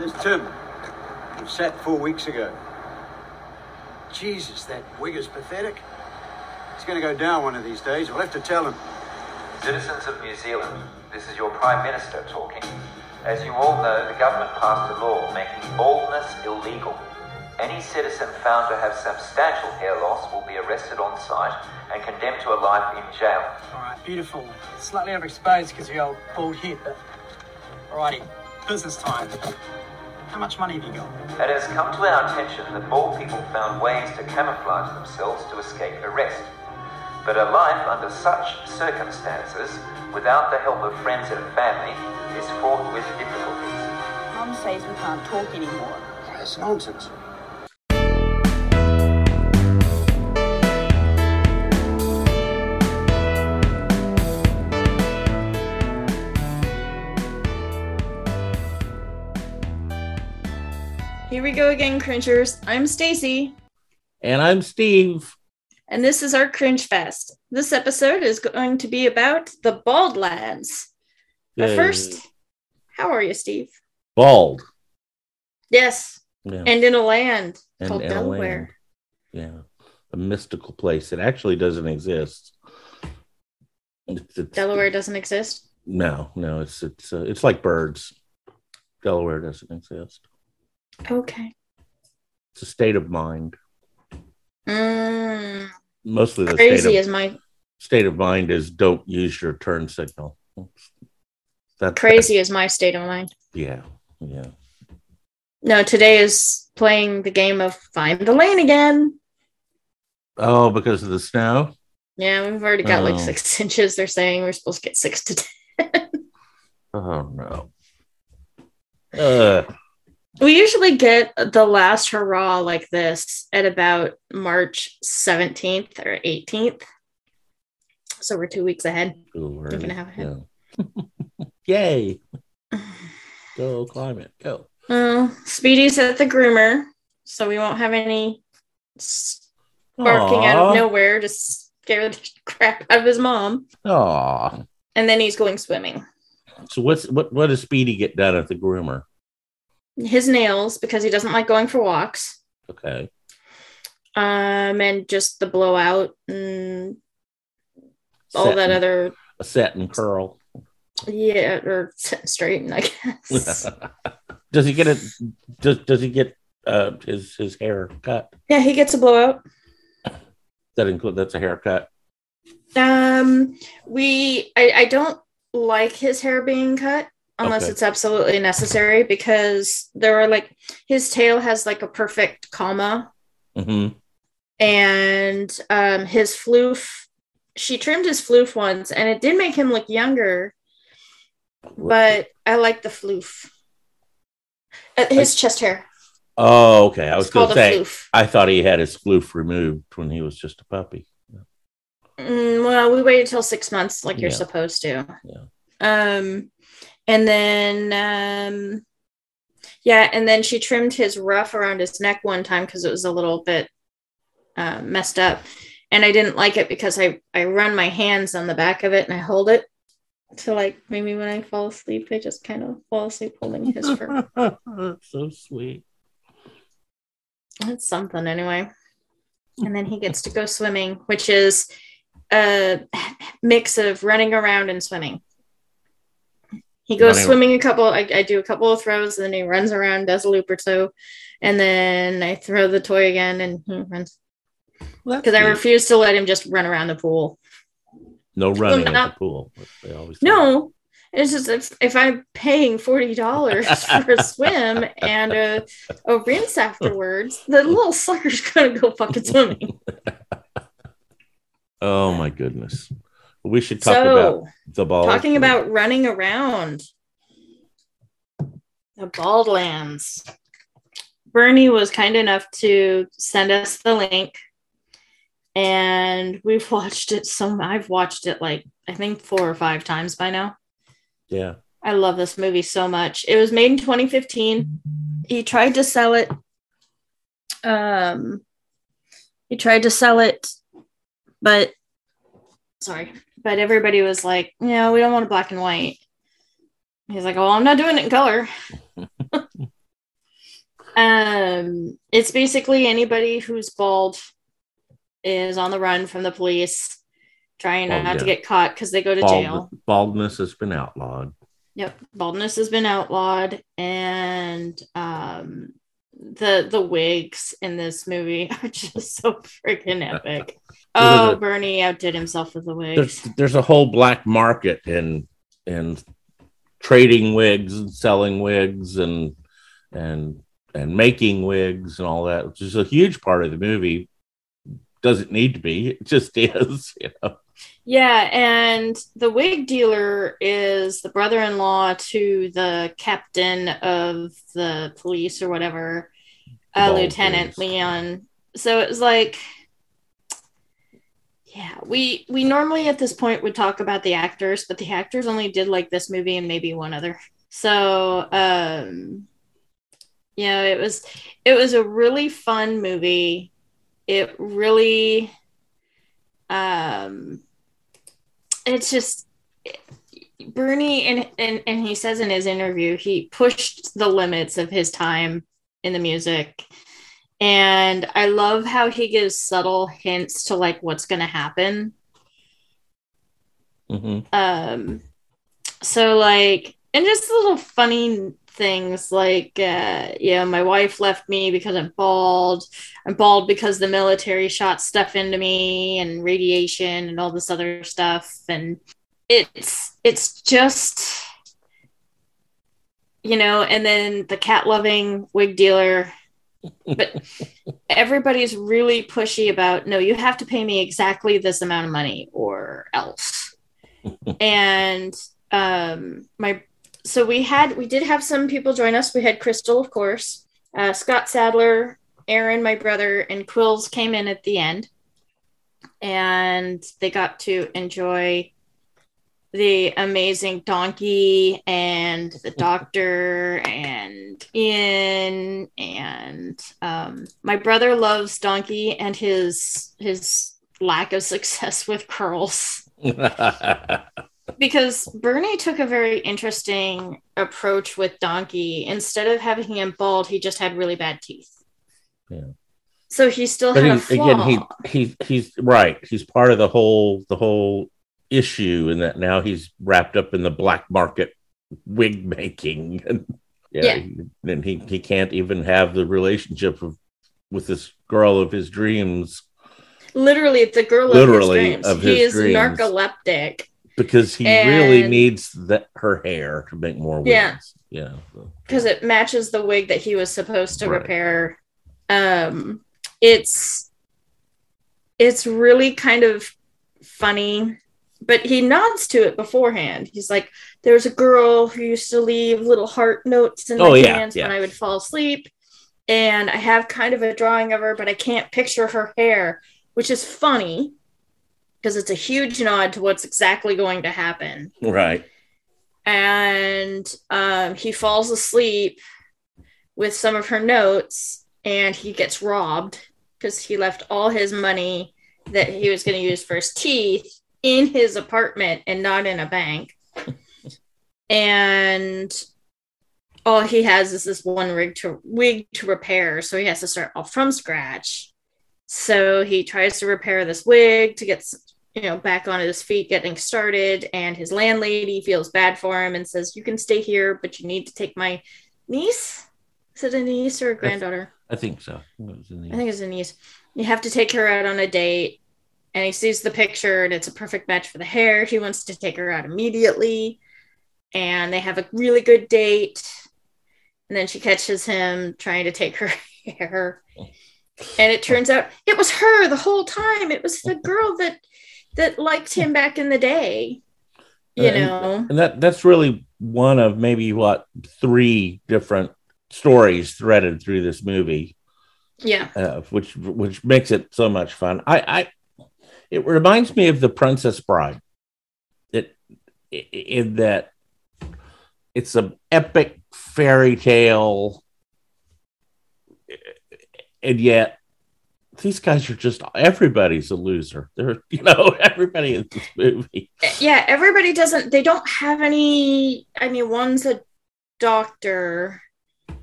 There's Tim. We sat four weeks ago. Jesus, that wig is pathetic. He's going to go down one of these days. We'll have to tell him. Citizens of New Zealand, this is your Prime Minister talking. As you all know, the government passed a law making baldness illegal. Any citizen found to have substantial hair loss will be arrested on site and condemned to a life in jail. All right, beautiful. Slightly overexposed because of your old bald head, but alrighty, business time. How much money have you got? It has come to our attention that bald people found ways to camouflage themselves to escape arrest. But a life under such circumstances, without the help of friends and family, is fraught with difficulties. Mum says we can't talk anymore. That's nonsense. Here we go again, cringers. I'm Stacy, And I'm Steve. and this is our Cringe Fest. This episode is going to be about the Bald Lads. But Yay. first, how are you, Steve? bald. Yes, Yeah. and in a land And- called and Delaware. land. Yeah. A mystical place. It actually doesn't exist. It's, it's- Delaware doesn't exist. No, no. It's it's uh, it's like birds. Delaware doesn't exist. Okay. It's a state of mind. Mm, Mostly the crazy state of, is my state of mind is don't use your turn signal. That's crazy is my state of mind. Yeah, yeah. No, today is playing the game of find the lane again. Oh, because of the snow. Yeah, we've already got like Oh. six inches. They're saying we're supposed to get six to ten. Oh no. Uh, We usually get the last hurrah like this at about March 17th or 18th. So we're two weeks ahead. ooh, You're gonna have a yeah. Yay! Go climate. Go. Uh, Speedy's at the groomer, so we won't have any sparking out of nowhere to scare the crap out of his mom. Aw. And then he's going swimming. So what's what what does Speedy get done at the groomer? His nails, because he doesn't like going for walks. Okay. Um, and just the blowout and all that other a set and curl. yeah, or set straight, I guess. does he get it does does he get uh his his hair cut? yeah, he gets a blowout. That include that's a haircut. Um, we I, I don't like his hair being cut unless Okay. it's absolutely necessary because there are like his tail has like a perfect comma Mm-hmm. and um his floof she trimmed his floof once and it did make him look younger but I like the floof. Uh, his chest hair. Oh, okay. I was It's gonna say floof. I thought he had his floof removed when he was just a puppy. Mm, well, we waited till six months, like you're supposed to. Yeah. Um, and then um, yeah, and then she trimmed his ruff around his neck one time because it was a little bit uh, messed up, and I didn't like it because I I run my hands on the back of it and I hold it to like maybe when I fall asleep, I just kind of fall asleep holding his fur. That's so sweet. It's something anyway. And then he gets to go swimming, which is a mix of running around and swimming. He goes Running- swimming a couple, I, I do a couple of throws, and then he runs around, does a loop or two, and then I throw the toy again and he runs. Because I refuse to let him just run around the pool. no running at not- the pool. They always say. No, it's just if, if I'm paying forty dollars for a swim and a, a rinse afterwards, the little sucker's gonna go fucking swimming. Oh my goodness. We should talk so about the ball. talking about running around the Baldlands. Bernie was kind enough to send us the link, and we've watched it. Some I've watched it like I think four or five times by now. yeah. I love this movie so much. It was made in 2015. He tried to sell it. Um, he tried to sell it, but sorry, but everybody was like, "Yeah, we don't want a black and white." He's like, "Well, I'm not doing it in color." Um, it's basically anybody who's bald is on the run from the police, trying Oh, not to get caught because they go to Bald- jail. baldness has been outlawed. Yep, baldness has been outlawed, and um, the the wigs in this movie are just so freaking epic. Oh, Bernie outdid himself with the wigs. There's there's a whole black market in in trading wigs and selling wigs and and and making wigs and all that, which is a huge part of the movie. Doesn't need to be, it just is, you know. Yeah, and the wig dealer is the brother-in-law to the captain of the police or whatever, uh, Lieutenant wigs. Leon. So it was like, yeah, we we normally at this point would talk about the actors, but the actors only did like this movie and maybe one other. So, um, you know, it was it was a really fun movie. It really, um, it's just Bernie and, and and he says in his interview he pushed the limits of his time in the music and I love how he gives subtle hints to like what's going to happen Mhm. um so like and just a little funny things like uh yeah my wife left me because i'm bald. I'm bald because the military shot stuff into me and radiation and all this other stuff. And it's it's just you know and then the cat loving wig dealer. But everybody's really pushy about no you have to pay me exactly this amount of money or else. And um my so we had we did have some people join us. We had crystal of course uh, scott sadler aaron my brother and quills came in at the end. And they got to enjoy the amazing donkey and the doctor and ian and um, my brother loves donkey and his his lack of success with curls because Bernie took a very interesting approach with Donkey. Instead of having him bald, he just had really bad teeth. Yeah. So he still but had a he, flaw. again, he he he's right. He's part of the whole the whole issue in that now he's wrapped up in the black market wig making, and yeah, and he he can't even have the relationship of with this girl of his dreams Literally, it's the girl Literally, of his dreams. of he is dreams. narcoleptic because he really needs that her hair to make more wigs. Yeah. Yeah. because it matches the wig that he was supposed to Right. repair. Um, it's it's really kind of funny, but he nods to it beforehand. He's like, "There's a girl who used to leave little heart notes in Oh, my yeah, hands yeah. when I would fall asleep, and I have kind of a drawing of her, but I can't picture her hair, which is funny." Because it's a huge nod to what's exactly going to happen. Right. and um, he falls asleep with some of her notes and he gets robbed because he left all his money that he was going to use for his teeth in his apartment and not in a bank. And all he has is this one rig to wig to repair so he has to start all from scratch. So he tries to repair this wig to get you know back on his feet getting started and his landlady feels bad for him and says you can stay here but you need to take my niece. Is it a niece or a granddaughter? I think so. It was in the- i think it's a niece. You have to take her out on a date and he sees the picture and it's a perfect match for the hair. He wants to take her out immediately and they have a really good date and then she catches him trying to take her hair. And it turns out it was her the whole time. It was the girl that that liked him back in the day you And- know? and that that's really one of maybe what three different stories threaded through this movie yeah. uh, which which makes it so much fun. I i it reminds me of the princess bride. It in that it's an epic fairy tale and yet these guys are just everybody's a loser they're you know everybody in this movie yeah everybody doesn't they don't have any i mean one's a doctor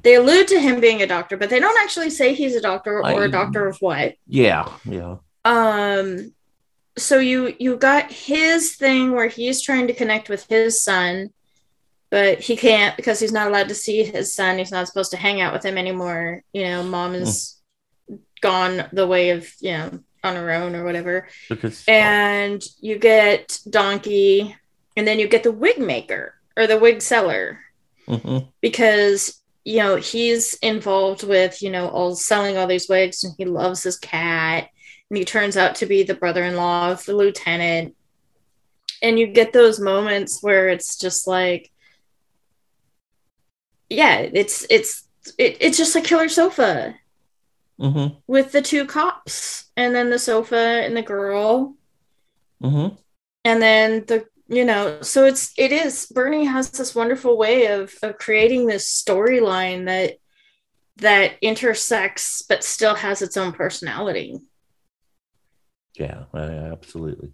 they allude to him being a doctor, but they don't actually say he's a doctor or I- a doctor of what. Yeah, yeah. Um so you you got his thing where he's trying to connect with his son, but he can't because he's not allowed to see his son. He's not supposed to hang out with him anymore. You know, mom is gone the way of, you know, on her own or whatever. Because and you get Donkey, and then you get the wig maker or the wig seller Mhm. because you know he's involved with you know all selling all these wigs, and he loves his cat, and he turns out to be the brother-in-law of the lieutenant, and you get those moments where it's just like, yeah, it's it's it, it's just a killer sofa Mhm. with the two cops and then the sofa and the girl Mhm. and then the you know so it's it is bernie has this wonderful way of of creating this storyline that that intersects but still has its own personality Yeah, absolutely.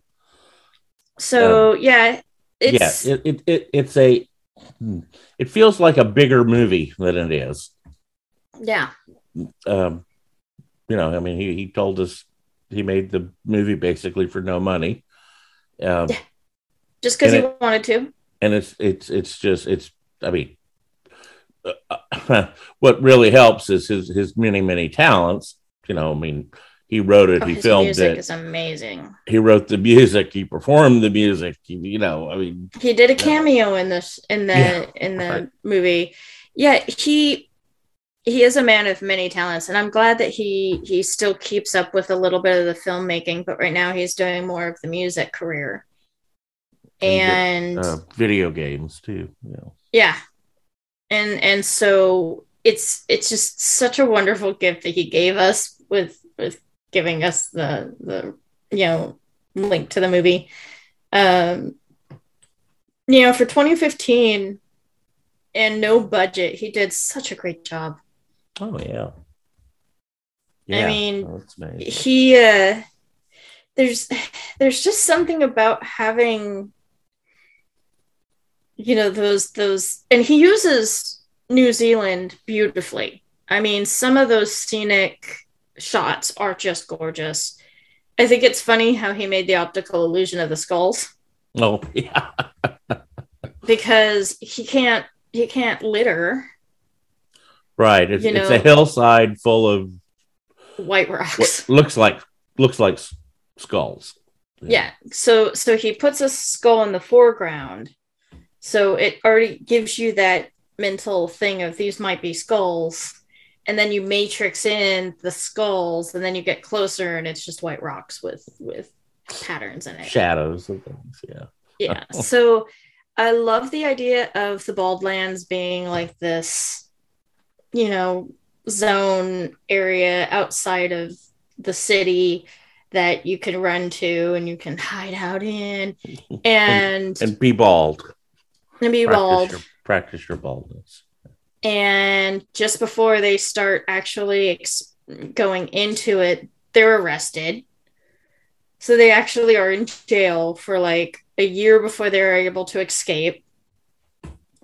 so yeah it's yeah, it, it, it it's a hmm, it feels like a bigger movie than it is. yeah Um, you know, I mean, he he told us he made the movie basically for no money. Um, Yeah. just because he And wanted to and it's it's it's just it's I mean, uh, what really helps is his his many many talents. You know, I mean, he wrote it, Oh, he his filmed music it, is amazing he wrote the music, he performed the music. he- you know, I mean, he did a cameo in this in the Yeah, in the right. movie yeah he he is a man of many talents and i'm glad that he he still keeps up with a little bit of the filmmaking but right now he's doing more of the music career and uh, video games too. Know. yeah and and so it's it's just such a wonderful gift that he gave us with with giving us the the you know link to the movie um you know for 2015 and no budget he did such a great job Oh yeah. Yeah. I mean, that's amazing. he uh there's there's just something about having you know those those and he uses New Zealand beautifully. I mean, some of those scenic shots are just gorgeous. I think it's funny how he made the optical illusion of the skulls Oh yeah. because he can't he can't litter Right. It's, You it's a hillside full of white rocks. looks like looks like skulls. yeah so so he puts a skull in the foreground so it already gives you that mental thing of these might be skulls and then you matrix in the skulls and then you get closer and it's just white rocks with with patterns in it Shadows and things. Yeah. yeah so i love the idea of the bald lands being like this you know zone area outside of the city that you can run to and you can hide out in and And be bald. and be Practice bald your, practice your baldness. and just before they start actually ex- going into it they're arrested so they actually are in jail for like a year before they're able to escape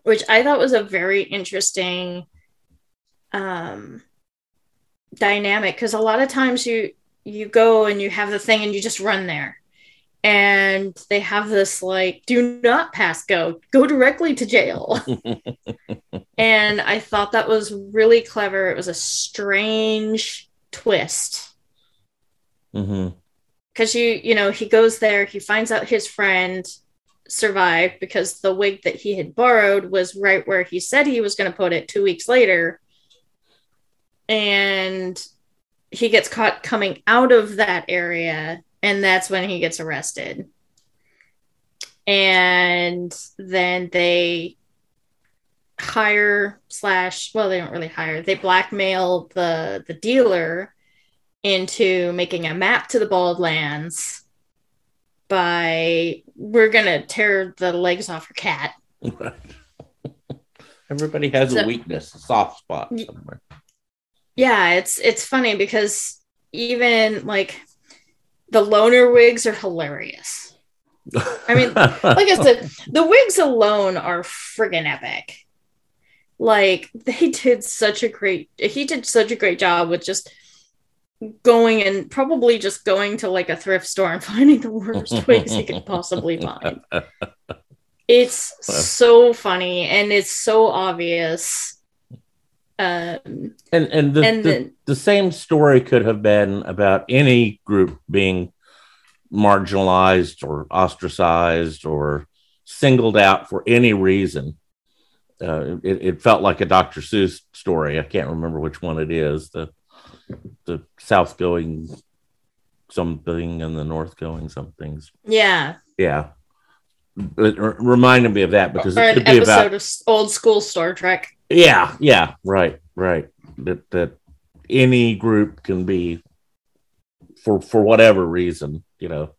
which i thought was a very interesting um dynamic because a lot of times you you go and you have the thing and you just run there. And they have this like do not pass go go directly to jail. And I thought that was really clever. It was a strange twist. Mm-hmm. Because you you know he goes there, he finds out his friend survived because the wig that he had borrowed was right where he said he was going to put it two weeks later, and he gets caught coming out of that area, and that's when he gets arrested. And then they hire slash well they don't really hire they blackmail the the dealer into making a map to the bald lands by we're gonna tear the legs off your cat Everybody has So- a weakness, a soft spot somewhere. Yeah it's it's funny because even like the loner wigs are hilarious I mean, like i said the wigs alone are friggin epic like they did such a great he did such a great job with just going and probably just going to like a thrift store and finding the worst wigs he could possibly find. It's so funny and it's so obvious. Um, and and the, And the, then- the same story could have been about any group being marginalized or ostracized or singled out for any reason. Uh, it, it felt like a Dr. Seuss story. I can't remember which one it is. The the south going something and the north going somethings. yeah, Yeah. It r- reminded me of that because or it an could be episode about of old school Star Trek. Yeah, yeah, right, right. That that any group can be for for whatever reason, you know.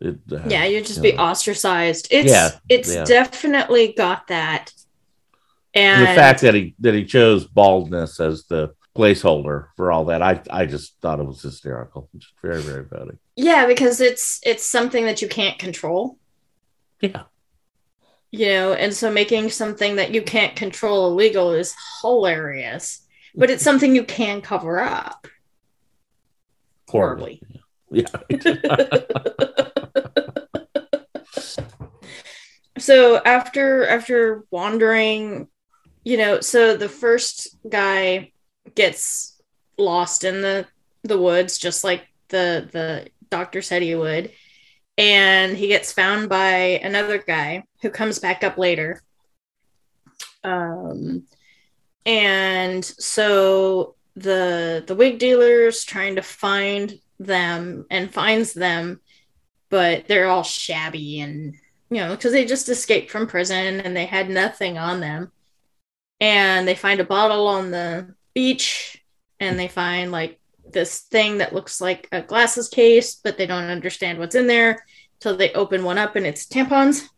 It, uh, Yeah, you'd just you be know. ostracized. It's Yeah, it's yeah. definitely got that. And the fact that he that he chose baldness as the placeholder for all that, I I just thought it was hysterical. Just very very funny. yeah, because it's it's something that you can't control. Yeah, you know and so making something that you can't control illegal is hilarious but it's something you can cover up. Horribly. horribly. Yeah, so after after wandering you know so the first guy gets lost in the the woods just like the the doctor said he would and he gets found by another guy who comes back up later. Um and so the the wig dealer's trying to find them and finds them but they're all shabby and you know because they just escaped from prison and they had nothing on them. And they find a bottle on the beach and they find like this thing that looks like a glasses case but they don't understand what's in there till they open one up and it's tampons.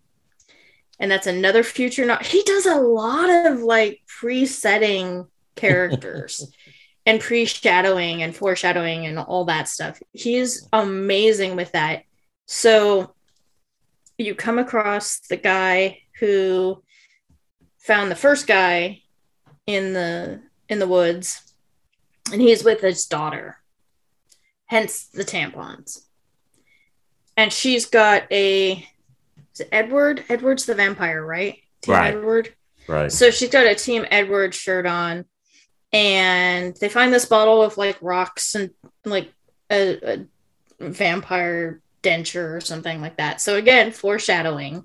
And that's another future not he does a lot of like pre-setting characters and pre-shadowing and foreshadowing and all that stuff. He's amazing with that. So you come across the guy who found the first guy in the in the woods and he's with his daughter hence the tampons and she's got a is it edward? Edward's the vampire right? Team Right. edward? Right. so she's got a team edward shirt on and they find this bottle of like rocks and like a, a vampire denture or something like that. So again foreshadowing.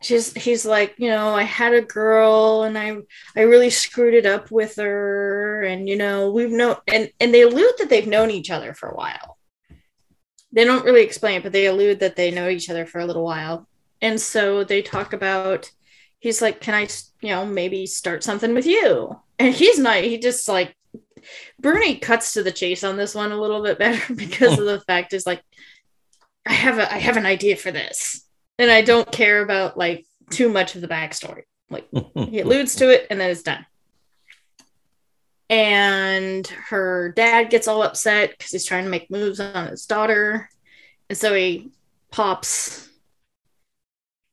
She's he's like you know i had a girl and i i really screwed it up with her and you know we've known and and they allude that they've known each other for a while they don't really explain it but they allude that they know each other for a little while. And so they talk about he's like can i you know maybe start something with you? And he's not he just like bernie cuts to the chase on this one a little bit better because of the fact is like i have a i have an idea for this and i don't care about like too much of the backstory. Like he alludes to it and then it's done and her dad gets all upset because he's trying to make moves on his daughter. And so he pops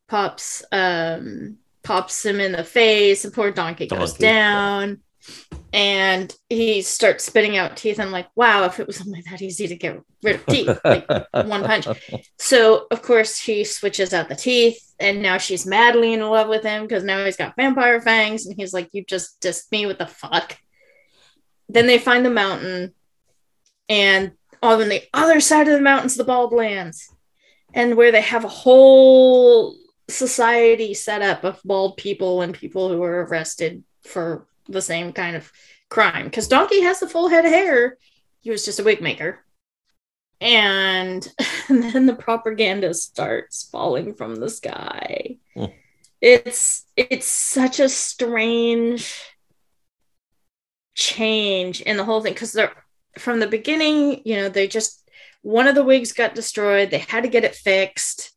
pops um pops him in the face and poor donkey goes Donkey, down. And he starts spitting out teeth. I'm like wow if it was only that easy to get rid of teeth like one punch. So of course he switches out the teeth and now she's madly in love with him because now he's got vampire fangs and he's like you just dissed me with the fuck then they find the mountain and on the other side of the mountain's the bald lands and where they have a whole society set up of bald people and people who are arrested for the same kind of crime. Because donkey has the full head of hair. He was just a wig maker. And, and then the propaganda starts falling from the sky. Hmm. it's it's such a strange change in the whole thing. Because they're from the beginning you know they just one of the wigs got destroyed. They had to get it fixed.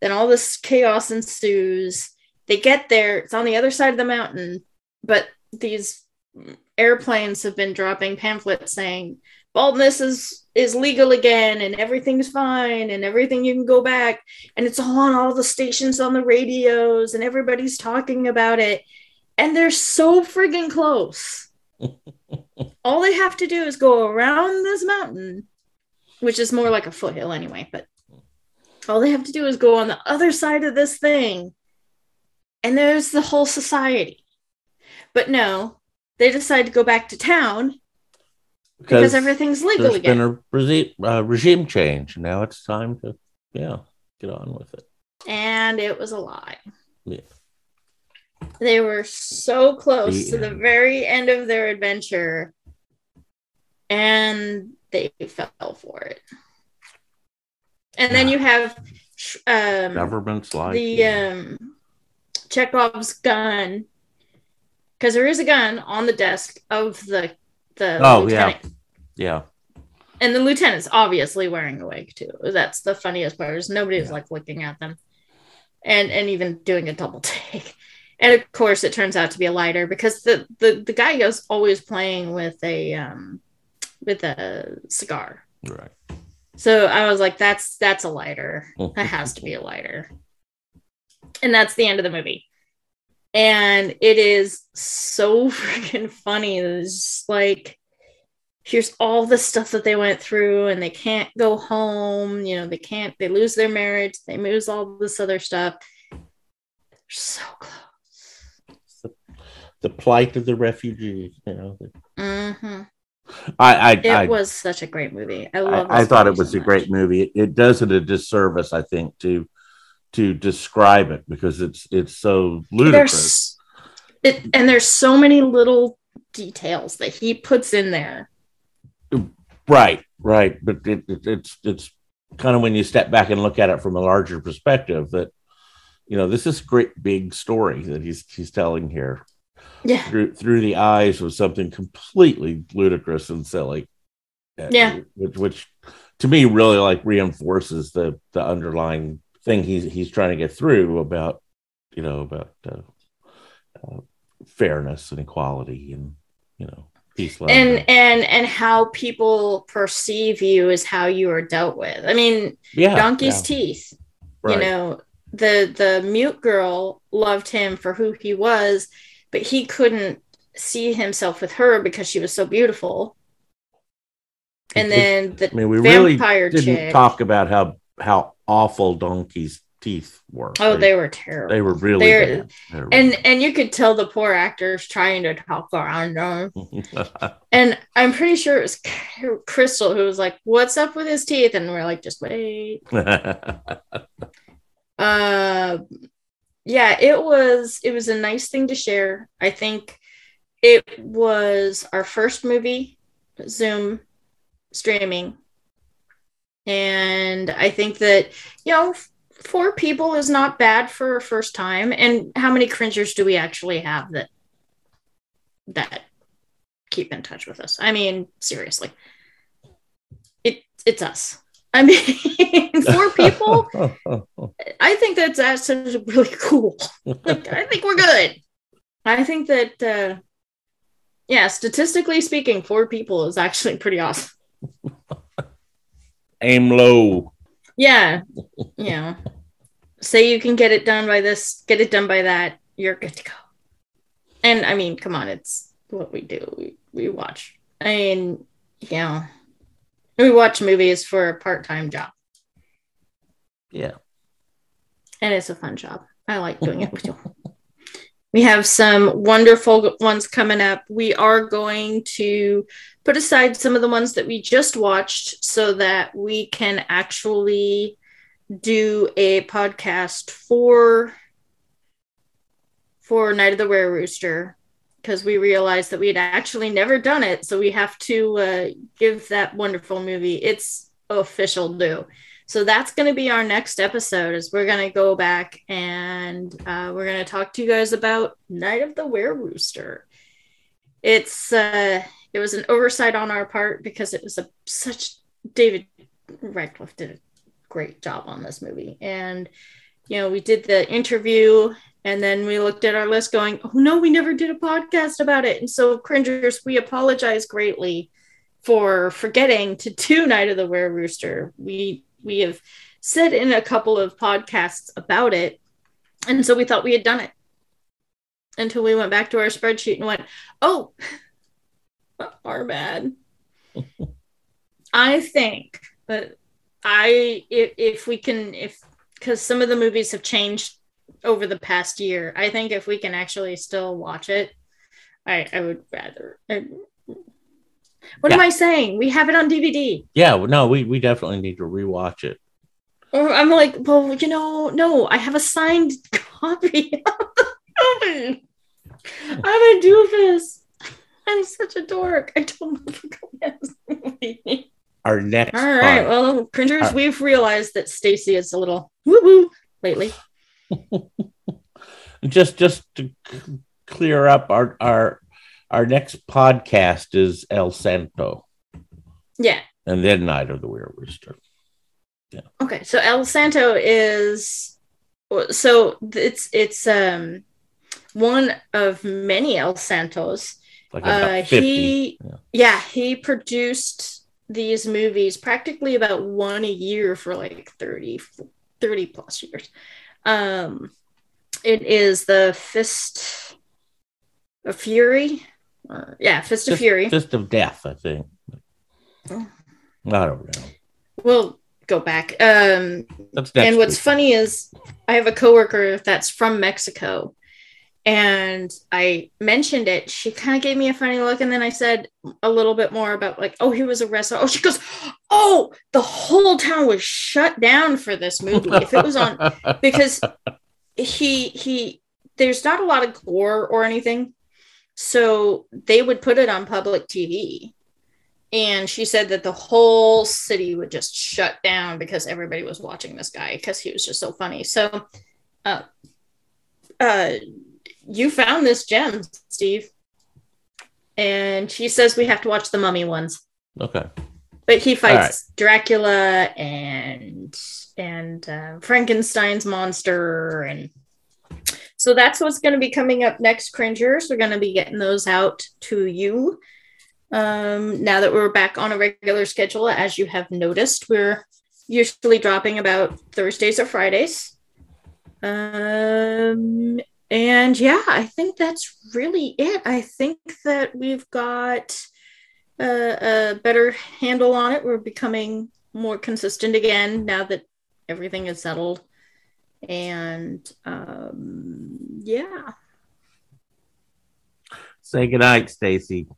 Then all this chaos ensues. They get there. It's on the other side of the mountain. But these airplanes have been dropping pamphlets saying baldness is is legal again and everything's fine and everything you can go back. And it's all on all the stations on the radios and everybody's talking about it. And they're so friggin' close. All they have to do is go around this mountain, which is more like a foothill anyway, but all they have to do is go on the other side of this thing, and there's the whole society. But no, they decide to go back to town because, everything's legal there's again. been a regime, uh, regime change. Now it's time to, yeah, get on with it. and it was a lie. Yeah. They were so close The to the very end of their adventure, and they fell for it. And then you have um, Governments like the you. um, Chekhov's gun, because there is a gun on the desk of the the Oh, yeah. lieutenant. yeah, and the lieutenant's obviously wearing a wig too. That's the funniest part. Is nobody is Yeah. like looking at them, and and even doing a double take. And of course, it turns out to be a lighter because the the the guy is always playing with a um with a cigar. right. So I was like, that's that's a lighter. That has to be a lighter. And that's the end of the movie. And it is so freaking funny. It's like here's all the stuff that they went through and they can't go home, you know, they can't they lose their marriage, they lose all this other stuff. They're so close. The plight of the refugees. You know, Mm-hmm. I I It I, was such a great movie. I love I, I thought it was so a great movie. It, it does it a disservice, I think, to to describe it because it's it's so ludicrous. There's it, and there's so many little details that he puts in there. Right, right. But it, it, it's it's kind of when you step back and look at it from a larger perspective that you know this is a great big story that he's he's telling here Yeah. through through the eyes of something completely ludicrous and silly. Uh, Yeah. which which to me really like reinforces the the underlying thing he's he's trying to get through about you know about uh, uh, fairness and equality and you know peace love And and and how people perceive you is how you are dealt with. I mean, yeah donkey's yeah, teeth. right. You know, the the mute girl loved him for who he was, but he couldn't see himself with her because she was so beautiful. And then the I mean, we really vampire didn't chick. talk about how how awful Donkey's teeth were. oh, they were terrible. they were really They're- bad. They were and and you could tell the poor actors trying to talk around them. And I'm pretty sure it was Crystal who was like, "What's up with his teeth?" And we're like, "Just wait." Uh, yeah, it was it was a nice thing to share. I think it was our first movie Zoom streaming, and I think that you know four people is not bad for a first time. And how many cringers do we actually have that that keep in touch with us? I mean, seriously, it it's us. I mean, four people. I think that's actually really cool. Like, I think we're good. I think that, uh, yeah, statistically speaking, four people is actually pretty awesome. Aim low. Yeah, you know, say you can get it done by this, get it done by that, you're good to go. And I mean, come on, it's what we do. We, we watch. I mean, know, we watch movies for a part time job. Yeah. and it's a fun job. I like doing it with you. We have some wonderful ones coming up. We are going to put aside some of the ones that we just watched so that we can actually do a podcast for for Night of the Were Rooster because we realized that we had actually never done it. So we have to uh, give that wonderful movie its official due. So that's going to be our next episode. Is we're going to go back and uh, we're going to talk to you guys about Night of the Were Rooster. It's uh, it was an oversight on our part because it was a such David Radcliffe did a great job on this movie, and you know we did the interview and then we looked at our list going, oh no, we never did a podcast about it. And so, cringers, we apologize greatly for forgetting to do Night of the Were Rooster. We we have said in a couple of podcasts about it, and so we thought we had done it. until we went back to our spreadsheet and went, oh, our bad. I think that I if, if we can if because some of the movies have changed over the past year, I think if we can actually still watch it, I I would rather. I- what am I saying? We have it on DVD. Yeah, no, we we definitely need to rewatch it. Or I'm like, well, you know, no, I have a signed copy of the movie. I'm a doofus. I'm such a dork. I don't know if this movie. Our next All right, pod- well, cringers, right. we've realized that Stacy is a little woo woo lately. just just to c- clear up our our our next podcast is El Santo Yeah. and then Night of the Weird Rooster. Yeah. Okay. So El Santo is so it's it's um one of many El Santos. Like about Uh, 50. he yeah. yeah he produced these movies practically about one a year for like 30 30 plus years um it is the fist of fury or, yeah fist of fury Fist of Death, I think. Oh. I don't know. we'll go back um and what's week. funny is I have a coworker that's from Mexico, and I mentioned it. She kind of gave me a funny look, and then I said a little bit more about like, oh, he was a wrestler. Oh, she goes, oh, the whole town was shut down for this movie. If it was on, because he he, there's not a lot of gore or anything, so they would put it on public TV. And she said that the whole city would just shut down because everybody was watching this guy because he was just so funny. So, uh, uh, you found this gem, Steve. And she says we have to watch the mummy ones. okay. But he fights Dracula and and uh, Frankenstein's monster, and so that's what's going to be coming up next. Cringers, we're going to be getting those out to you. Um, now that we're back on a regular schedule, as you have noticed, we're usually dropping about Thursdays or Fridays. Um, and yeah, I think that's really it. I think that we've got a, a better handle on it. We're becoming more consistent again now that everything is settled. And um, yeah. Say goodnight, Stacy.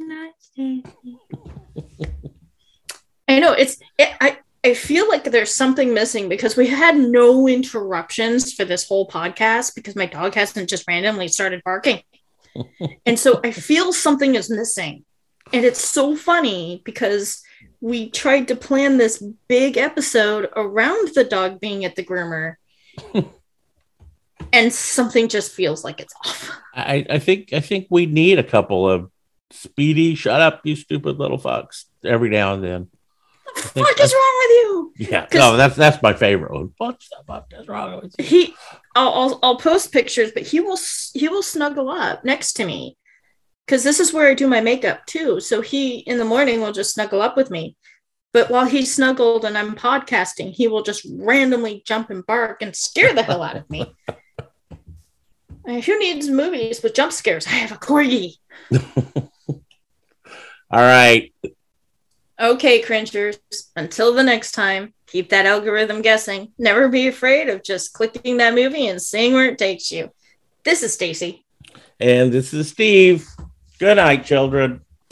Night, Stacy. I know it's. It, I I feel like there's something missing because we had no interruptions for this whole podcast because my dog hasn't just randomly started barking, and so I feel something is missing, and it's so funny because we tried to plan this big episode around the dog being at the groomer. And something just feels like it's off. I, I think I think we need a couple of speedy shut up, you stupid little fucks every now and then. What the fuck is wrong? Yeah, no, that's that's my favorite one. What the fuck is wrong with you? he I'll, I'll I'll post pictures, but he will he will snuggle up next to me because this is where I do my makeup too. So he in the morning will just snuggle up with me, but while he's snuggled and I'm podcasting, he will just randomly jump and bark and scare the hell out of me. Who needs movies with jump scares? I have a corgi. All right. Okay, cringers. Until the next time, keep that algorithm guessing. Never be afraid of just clicking that movie and seeing where it takes you. This is Stacy. And this is Steve. Good night, children.